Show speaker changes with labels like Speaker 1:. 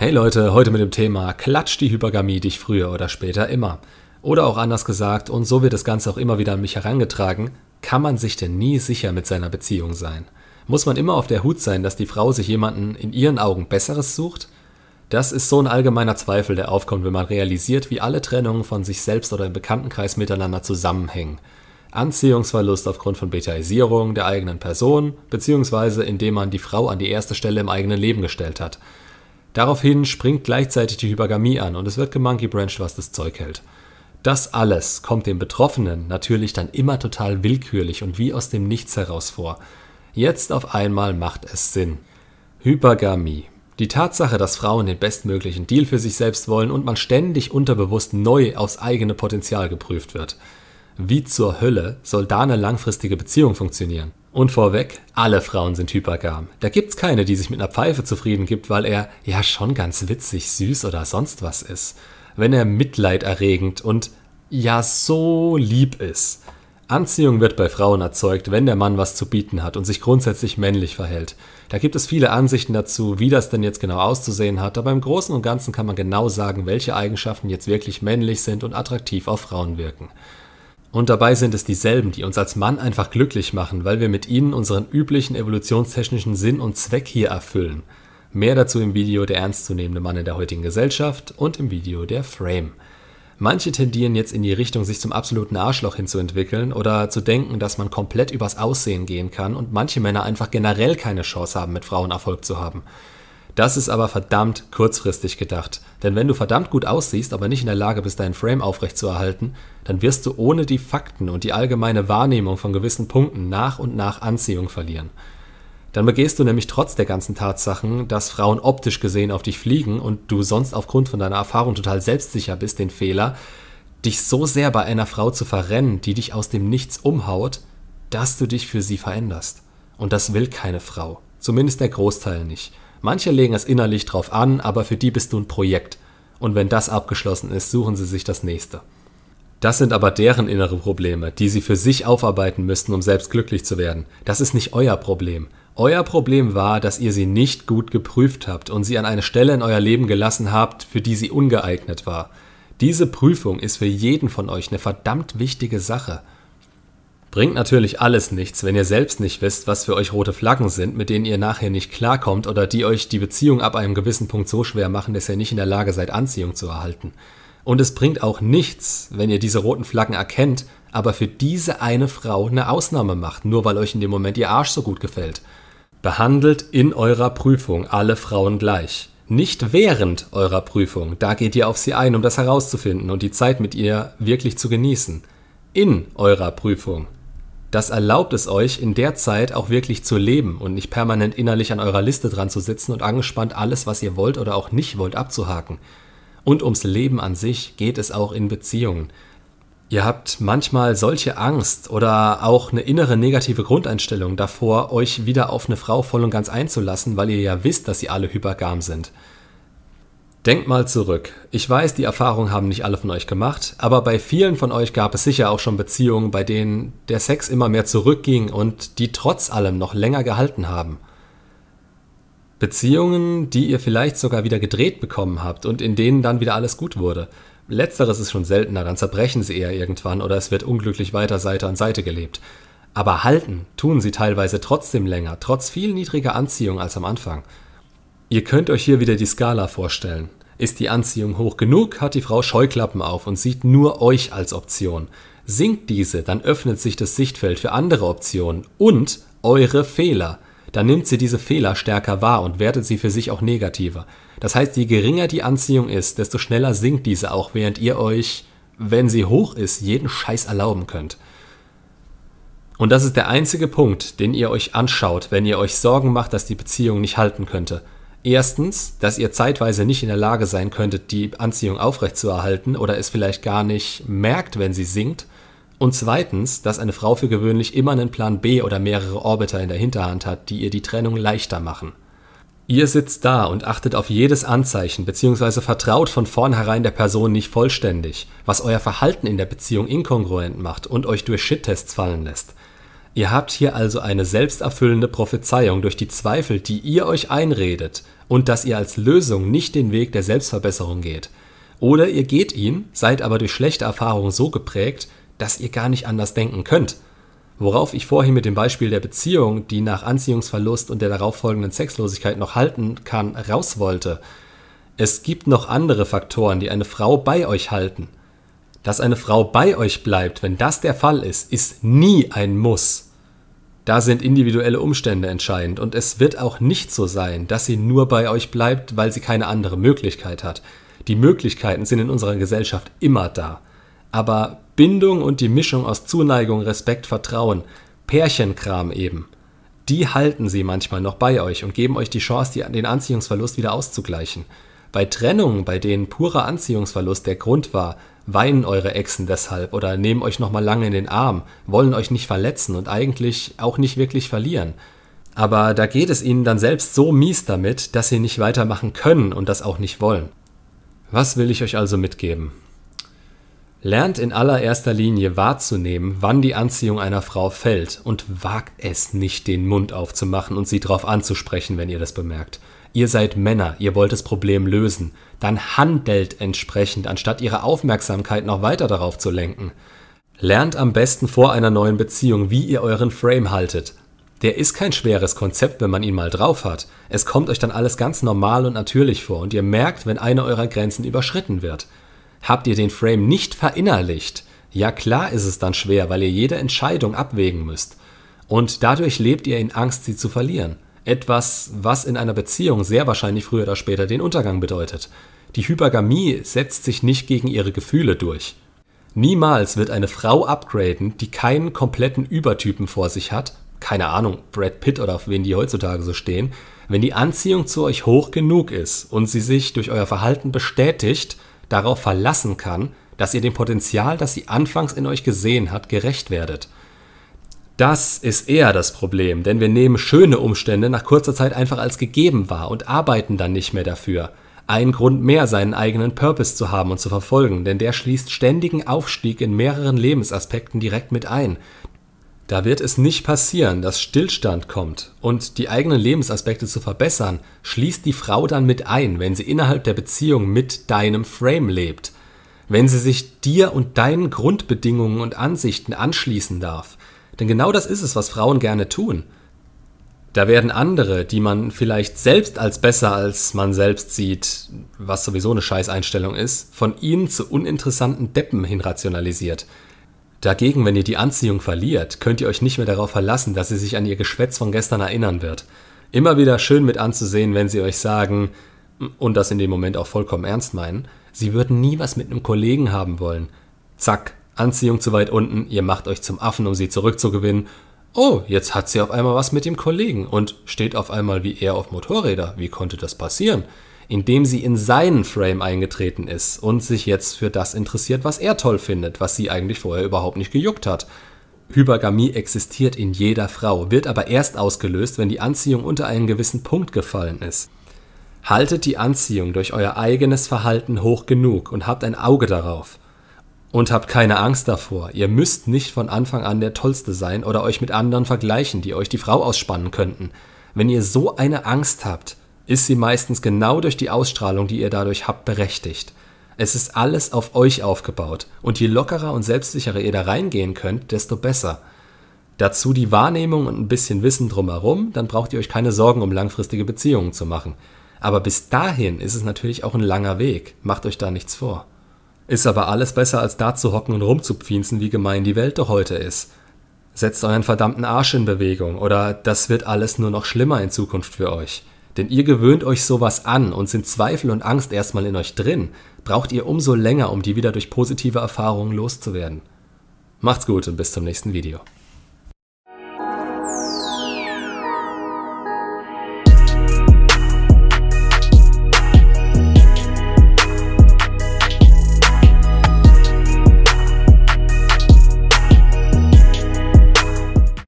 Speaker 1: Hey Leute, heute mit dem Thema Klatscht die Hypergamie dich früher oder später immer? Oder auch anders gesagt, und so wird das Ganze auch immer wieder an mich herangetragen, kann man sich denn nie sicher mit seiner Beziehung sein? Muss man immer auf der Hut sein, dass die Frau sich jemanden in ihren Augen Besseres sucht? Das ist so ein allgemeiner Zweifel, der aufkommt, wenn man realisiert, wie alle Trennungen von sich selbst oder im Bekanntenkreis miteinander zusammenhängen. Anziehungsverlust aufgrund von Betaisierung der eigenen Person, beziehungsweise indem man die Frau an die erste Stelle im eigenen Leben gestellt hat. Daraufhin springt gleichzeitig die Hypergamie an und es wird gemonkeybranched, was das Zeug hält. Das alles kommt dem Betroffenen natürlich dann immer total willkürlich und wie aus dem Nichts heraus vor. Jetzt auf einmal macht es Sinn. Hypergamie. Die Tatsache, dass Frauen den bestmöglichen Deal für sich selbst wollen und man ständig unterbewusst neu aufs eigene Potenzial geprüft wird. Wie zur Hölle soll da eine langfristige Beziehung funktionieren? Und vorweg, alle Frauen sind hypergam. Da gibt's keine, die sich mit einer Pfeife zufrieden gibt, weil er ja schon ganz witzig, süß oder sonst was ist. Wenn er mitleiderregend und ja so lieb ist. Anziehung wird bei Frauen erzeugt, wenn der Mann was zu bieten hat und sich grundsätzlich männlich verhält. Da gibt es viele Ansichten dazu, wie das denn jetzt genau auszusehen hat, aber im Großen und Ganzen kann man genau sagen, welche Eigenschaften jetzt wirklich männlich sind und attraktiv auf Frauen wirken. Und dabei sind es dieselben, die uns als Mann einfach glücklich machen, weil wir mit ihnen unseren üblichen evolutionstechnischen Sinn und Zweck hier erfüllen. Mehr dazu im Video Der ernstzunehmende Mann in der heutigen Gesellschaft und im Video Der Frame. Manche tendieren jetzt in die Richtung, sich zum absoluten Arschloch hinzuentwickeln oder zu denken, dass man komplett übers Aussehen gehen kann und manche Männer einfach generell keine Chance haben, mit Frauen Erfolg zu haben. Das ist aber verdammt kurzfristig gedacht. Denn wenn du verdammt gut aussiehst, aber nicht in der Lage bist, deinen Frame aufrechtzuerhalten, dann wirst du ohne die Fakten und die allgemeine Wahrnehmung von gewissen Punkten nach und nach Anziehung verlieren. Dann begehst du nämlich trotz der ganzen Tatsachen, dass Frauen optisch gesehen auf dich fliegen und du sonst aufgrund von deiner Erfahrung total selbstsicher bist, den Fehler, dich so sehr bei einer Frau zu verrennen, die dich aus dem Nichts umhaut, dass du dich für sie veränderst. Und das will keine Frau. Zumindest der Großteil nicht. Manche legen es innerlich drauf an, aber für die bist du ein Projekt. Und wenn das abgeschlossen ist, suchen sie sich das nächste. Das sind aber deren innere Probleme, die sie für sich aufarbeiten müssten, um selbst glücklich zu werden. Das ist nicht euer Problem. Euer Problem war, dass ihr sie nicht gut geprüft habt und sie an eine Stelle in euer Leben gelassen habt, für die sie ungeeignet war. Diese Prüfung ist für jeden von euch eine verdammt wichtige Sache. Bringt natürlich alles nichts, wenn ihr selbst nicht wisst, was für euch rote Flaggen sind, mit denen ihr nachher nicht klarkommt oder die euch die Beziehung ab einem gewissen Punkt so schwer machen, dass ihr nicht in der Lage seid, Anziehung zu erhalten. Und es bringt auch nichts, wenn ihr diese roten Flaggen erkennt, aber für diese eine Frau eine Ausnahme macht, nur weil euch in dem Moment ihr Arsch so gut gefällt. Behandelt in eurer Prüfung alle Frauen gleich. Nicht während eurer Prüfung, da geht ihr auf sie ein, um das herauszufinden und die Zeit mit ihr wirklich zu genießen. In eurer Prüfung, das erlaubt es euch, in der Zeit auch wirklich zu leben und nicht permanent innerlich an eurer Liste dran zu sitzen und angespannt alles, was ihr wollt oder auch nicht wollt, abzuhaken. Und ums Leben an sich geht es auch in Beziehungen. Ihr habt manchmal solche Angst oder auch eine innere negative Grundeinstellung davor, euch wieder auf eine Frau voll und ganz einzulassen, weil ihr ja wisst, dass sie alle hypergam sind. Denkt mal zurück. Ich weiß, die Erfahrung haben nicht alle von euch gemacht, aber bei vielen von euch gab es sicher auch schon Beziehungen, bei denen der Sex immer mehr zurückging und die trotz allem noch länger gehalten haben. Beziehungen, die ihr vielleicht sogar wieder gedreht bekommen habt und in denen dann wieder alles gut wurde. Letzteres ist schon seltener, dann zerbrechen sie eher irgendwann oder es wird unglücklich weiter Seite an Seite gelebt. Aber halten tun sie teilweise trotzdem länger, trotz viel niedriger Anziehung als am Anfang. Ihr könnt euch hier wieder die Skala vorstellen. Ist die Anziehung hoch genug, hat die Frau Scheuklappen auf und sieht nur euch als Option. Sinkt diese, dann öffnet sich das Sichtfeld für andere Optionen und eure Fehler. Dann nimmt sie diese Fehler stärker wahr und wertet sie für sich auch negativer. Das heißt, je geringer die Anziehung ist, desto schneller sinkt diese auch, während ihr euch, wenn sie hoch ist, jeden Scheiß erlauben könnt. Und das ist der einzige Punkt, den ihr euch anschaut, wenn ihr euch Sorgen macht, dass die Beziehung nicht halten könnte. Erstens, dass ihr zeitweise nicht in der Lage sein könntet, die Anziehung aufrechtzuerhalten oder es vielleicht gar nicht merkt, wenn sie sinkt. Und zweitens, dass eine Frau für gewöhnlich immer einen Plan B oder mehrere Orbiter in der Hinterhand hat, die ihr die Trennung leichter machen. Ihr sitzt da und achtet auf jedes Anzeichen bzw. vertraut von vornherein der Person nicht vollständig, was euer Verhalten in der Beziehung inkongruent macht und euch durch Shit-Tests fallen lässt. Ihr habt hier also eine selbsterfüllende Prophezeiung durch die Zweifel, die ihr euch einredet und dass ihr als Lösung nicht den Weg der Selbstverbesserung geht. Oder ihr geht ihn, seid aber durch schlechte Erfahrungen so geprägt, dass ihr gar nicht anders denken könnt. Worauf ich vorhin mit dem Beispiel der Beziehung, die nach Anziehungsverlust und der darauffolgenden Sexlosigkeit noch halten kann, raus wollte. Es gibt noch andere Faktoren, die eine Frau bei euch halten. Dass eine Frau bei euch bleibt, wenn das der Fall ist, ist nie ein Muss. Da sind individuelle Umstände entscheidend und es wird auch nicht so sein, dass sie nur bei euch bleibt, weil sie keine andere Möglichkeit hat. Die Möglichkeiten sind in unserer Gesellschaft immer da. Aber Bindung und die Mischung aus Zuneigung, Respekt, Vertrauen, Pärchenkram eben, die halten sie manchmal noch bei euch und geben euch die Chance, den Anziehungsverlust wieder auszugleichen. Bei Trennungen, bei denen purer Anziehungsverlust der Grund war, weinen eure Exen deshalb oder nehmen euch nochmal lange in den Arm, wollen euch nicht verletzen und eigentlich auch nicht wirklich verlieren. Aber da geht es ihnen dann selbst so mies damit, dass sie nicht weitermachen können und das auch nicht wollen. Was will ich euch also mitgeben? Lernt in allererster Linie wahrzunehmen, wann die Anziehung einer Frau fällt und wagt es nicht, den Mund aufzumachen und sie darauf anzusprechen, wenn ihr das bemerkt. Ihr seid Männer, ihr wollt das Problem lösen. Dann handelt entsprechend, anstatt ihre Aufmerksamkeit noch weiter darauf zu lenken. Lernt am besten vor einer neuen Beziehung, wie ihr euren Frame haltet. Der ist kein schweres Konzept, wenn man ihn mal drauf hat. Es kommt euch dann alles ganz normal und natürlich vor und ihr merkt, wenn eine eurer Grenzen überschritten wird. Habt ihr den Frame nicht verinnerlicht, ja klar ist es dann schwer, weil ihr jede Entscheidung abwägen müsst. Und dadurch lebt ihr in Angst, sie zu verlieren. Etwas, was in einer Beziehung sehr wahrscheinlich früher oder später den Untergang bedeutet. Die Hypergamie setzt sich nicht gegen ihre Gefühle durch. Niemals wird eine Frau upgraden, die keinen kompletten Übertypen vor sich hat, keine Ahnung, Brad Pitt oder auf wen die heutzutage so stehen, wenn die Anziehung zu euch hoch genug ist und sie sich durch euer Verhalten bestätigt, darauf verlassen kann, dass ihr dem Potenzial, das sie anfangs in euch gesehen hat, gerecht werdet. Das ist eher das Problem, denn wir nehmen schöne Umstände nach kurzer Zeit einfach als gegeben wahr und arbeiten dann nicht mehr dafür. Ein Grund mehr, seinen eigenen Purpose zu haben und zu verfolgen, denn der schließt ständigen Aufstieg in mehreren Lebensaspekten direkt mit ein. Da wird es nicht passieren, dass Stillstand kommt und die eigenen Lebensaspekte zu verbessern, schließt die Frau dann mit ein, wenn sie innerhalb der Beziehung mit deinem Frame lebt. Wenn sie sich dir und deinen Grundbedingungen und Ansichten anschließen darf. Denn genau das ist es, was Frauen gerne tun. Da werden andere, die man vielleicht selbst als besser als man selbst sieht, was sowieso eine Scheißeinstellung ist, von ihnen zu uninteressanten Deppen hin rationalisiert. Dagegen, wenn ihr die Anziehung verliert, könnt ihr euch nicht mehr darauf verlassen, dass sie sich an ihr Geschwätz von gestern erinnern wird. Immer wieder schön mit anzusehen, wenn sie euch sagen, und das in dem Moment auch vollkommen ernst meinen, sie würden nie was mit einem Kollegen haben wollen. Zack, Anziehung zu weit unten, ihr macht euch zum Affen, um sie zurückzugewinnen. Oh, jetzt hat sie auf einmal was mit dem Kollegen und steht auf einmal wie er auf Motorräder. Wie konnte das passieren? indem sie in seinen Frame eingetreten ist und sich jetzt für das interessiert, was er toll findet, was sie eigentlich vorher überhaupt nicht gejuckt hat. Hypergamie existiert in jeder Frau, wird aber erst ausgelöst, wenn die Anziehung unter einen gewissen Punkt gefallen ist. Haltet die Anziehung durch euer eigenes Verhalten hoch genug und habt ein Auge darauf. Und habt keine Angst davor. Ihr müsst nicht von Anfang an der Tollste sein oder euch mit anderen vergleichen, die euch die Frau ausspannen könnten. Wenn ihr so eine Angst habt, ist sie meistens genau durch die Ausstrahlung, die ihr dadurch habt, berechtigt. Es ist alles auf euch aufgebaut und je lockerer und selbstsicherer ihr da reingehen könnt, desto besser. Dazu die Wahrnehmung und ein bisschen Wissen drumherum, dann braucht ihr euch keine Sorgen um langfristige Beziehungen zu machen. Aber bis dahin ist es natürlich auch ein langer Weg, macht euch da nichts vor. Ist aber alles besser als da zu hocken und rumzupfienzen, wie gemein die Welt doch heute ist. Setzt euren verdammten Arsch in Bewegung oder das wird alles nur noch schlimmer in Zukunft für euch. Denn ihr gewöhnt euch sowas an und sind Zweifel und Angst erstmal in euch drin, braucht ihr umso länger, um die wieder durch positive Erfahrungen loszuwerden. Macht's gut und bis zum nächsten Video.